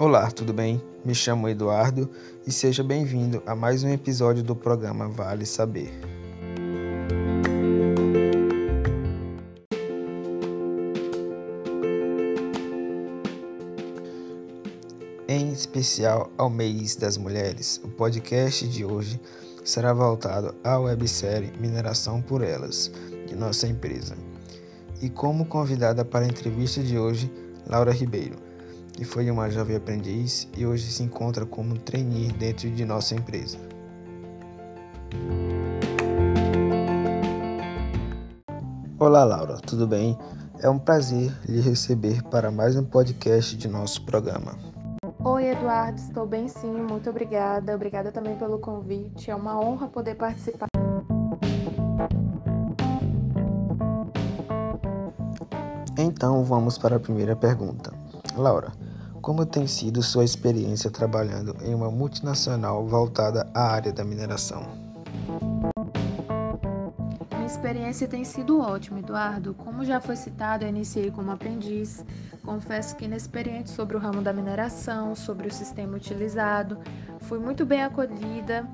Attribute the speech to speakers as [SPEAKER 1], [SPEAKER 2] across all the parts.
[SPEAKER 1] Olá, tudo bem? Me chamo Eduardo e seja bem-vindo a mais um episódio do programa Vale Saber. Em especial ao mês das mulheres, o podcast de hoje será voltado à websérie Mineração por Elas, de nossa empresa. E como convidada para a entrevista de hoje, Laura Ribeiro que foi uma jovem aprendiz e hoje se encontra como trainee dentro de nossa empresa. Olá, Laura, tudo bem? É um prazer lhe receber para mais um podcast de nosso programa.
[SPEAKER 2] Oi, Eduardo, estou bem sim, muito obrigada. Obrigada também pelo convite. É uma honra poder participar.
[SPEAKER 1] Então, vamos para a primeira pergunta. Laura, como tem sido sua experiência trabalhando em uma multinacional voltada à área da mineração?
[SPEAKER 2] Minha experiência tem sido ótima, Eduardo. Como já foi citado, eu iniciei como aprendiz. Confesso que inexperiente sobre o ramo da mineração, sobre o sistema utilizado. Fui muito bem acolhida.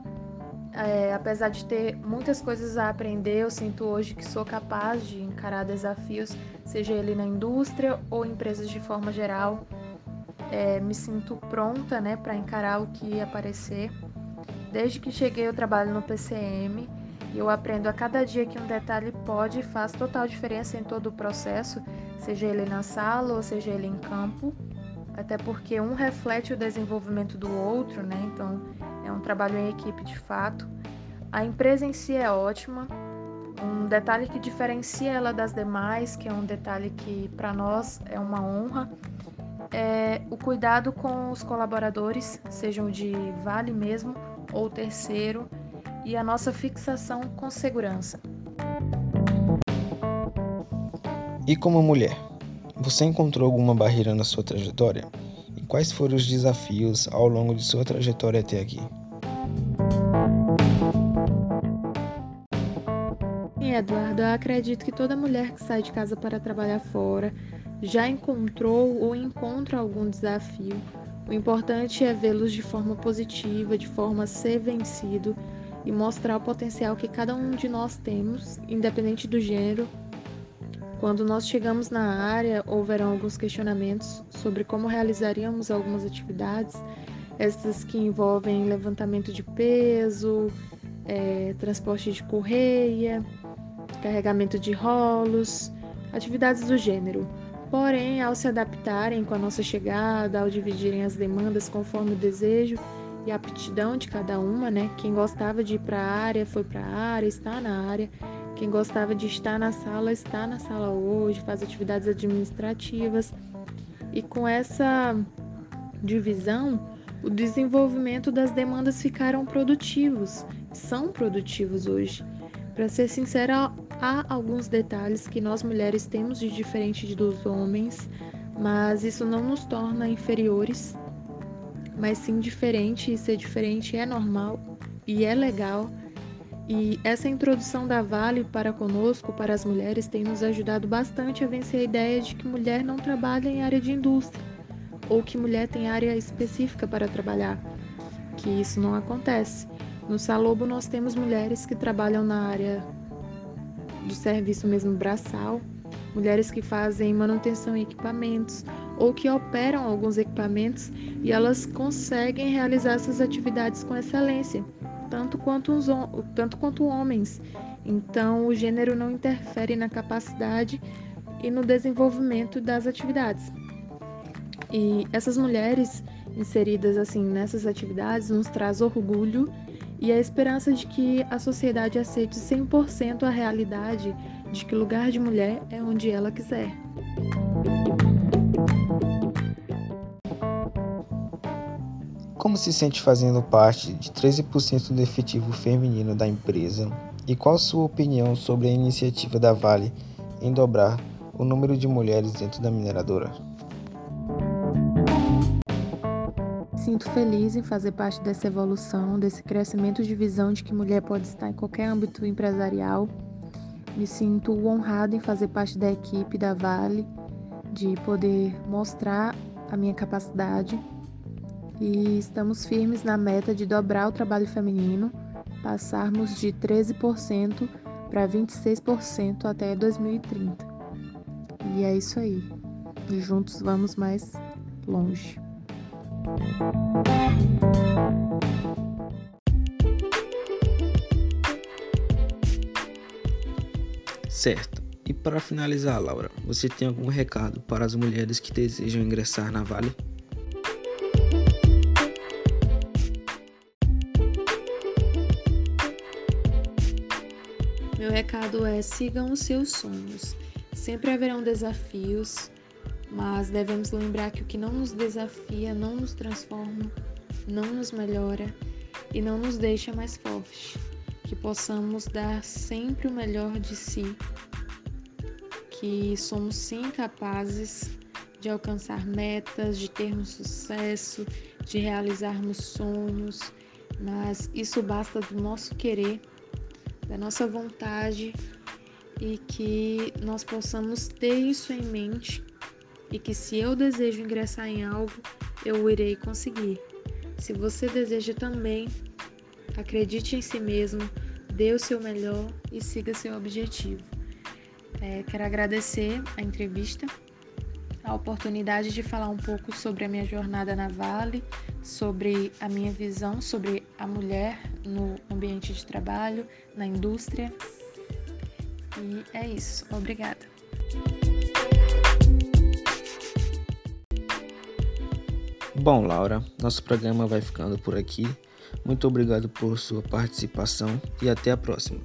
[SPEAKER 2] É, apesar de ter muitas coisas a aprender, eu sinto hoje que sou capaz de encarar desafios, seja ele na indústria ou empresas de forma geral é, me sinto pronta né, para encarar o que aparecer. Desde que cheguei, eu trabalho no PCM e eu aprendo a cada dia que um detalhe pode e faz total diferença em todo o processo, seja ele na sala ou seja ele em campo, até porque um reflete o desenvolvimento do outro, né? Então é um trabalho em equipe de fato. A empresa em si é ótima. Um detalhe que diferencia ela das demais, que é um detalhe que para nós é uma honra, é o cuidado com os colaboradores, sejam de vale mesmo ou terceiro, e a nossa fixação com segurança.
[SPEAKER 1] E como mulher, você encontrou alguma barreira na sua trajetória? E quais foram os desafios ao longo de sua trajetória até aqui?
[SPEAKER 2] Sim, Eduardo, eu acredito que toda mulher que sai de casa para trabalhar fora já encontrou ou encontra algum desafio. O importante é vê-los de forma positiva, de forma a ser vencido e mostrar o potencial que cada um de nós temos, independente do gênero. Quando nós chegamos na área, houverão alguns questionamentos sobre como realizaríamos algumas atividades, essas que envolvem levantamento de peso, é, transporte de correia, carregamento de rolos, atividades do gênero. Porém, ao se adaptarem com a nossa chegada, ao dividirem as demandas conforme o desejo e a aptidão de cada uma, né? Quem gostava de ir para a área foi para a área, está na área. Quem gostava de estar na sala está na sala hoje, faz atividades administrativas. E com essa divisão, o desenvolvimento das demandas ficaram produtivos, são produtivos hoje. Para ser sincera, há alguns detalhes que nós mulheres temos de diferente dos homens, mas isso não nos torna inferiores, mas sim diferente, e ser diferente é normal e é legal. E essa introdução da Vale para conosco, para as mulheres, tem nos ajudado bastante a vencer a ideia de que mulher não trabalha em área de indústria ou que mulher tem área específica para trabalhar, que isso não acontece. No Salobo nós temos mulheres que trabalham na área do serviço mesmo braçal, mulheres que fazem manutenção em equipamentos ou que operam alguns equipamentos e elas conseguem realizar essas atividades com excelência, tanto quanto, os, tanto quanto homens. Então, o gênero não interfere na capacidade e no desenvolvimento das atividades. E essas mulheres inseridas assim nessas atividades nos traz orgulho e a esperança de que a sociedade aceite 100% a realidade de que lugar de mulher é onde ela quiser.
[SPEAKER 1] Como se sente fazendo parte de 13% do efetivo feminino da empresa? E qual sua opinião sobre a iniciativa da Vale em dobrar o número de mulheres dentro da mineradora?
[SPEAKER 2] Sinto feliz em fazer parte dessa evolução, desse crescimento de visão de que mulher pode estar em qualquer âmbito empresarial. Me sinto honrado em fazer parte da equipe da Vale, de poder mostrar a minha capacidade e estamos firmes na meta de dobrar o trabalho feminino, passarmos de 13% para 26% até 2030. E é isso aí. Juntos vamos mais longe.
[SPEAKER 1] Certo. E para finalizar, Laura, você tem algum recado para as mulheres que desejam ingressar na Vale?
[SPEAKER 2] Meu recado é: sigam os seus sonhos. Sempre haverão desafios, mas devemos lembrar que o que não nos desafia não nos transforma, não nos melhora e não nos deixa mais fortes. Que possamos dar sempre o melhor de si, que somos sim capazes de alcançar metas, de termos sucesso, de realizarmos sonhos, mas isso basta do nosso querer, da nossa vontade e que nós possamos ter isso em mente e que se eu desejo ingressar em algo, eu irei conseguir. Se você deseja também, acredite em si mesmo, dê o seu melhor e siga seu objetivo. É, quero agradecer a entrevista, a oportunidade de falar um pouco sobre a minha jornada na Vale, sobre a minha visão sobre a mulher no ambiente de trabalho, na indústria. E é isso. Obrigada.
[SPEAKER 1] Bom, Laura, nosso programa vai ficando por aqui. Muito obrigado por sua participação e até a próxima.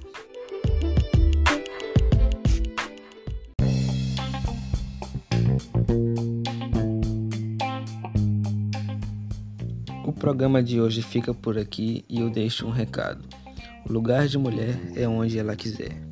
[SPEAKER 1] O programa de hoje fica por aqui e eu deixo um recado. O lugar de mulher é onde ela quiser.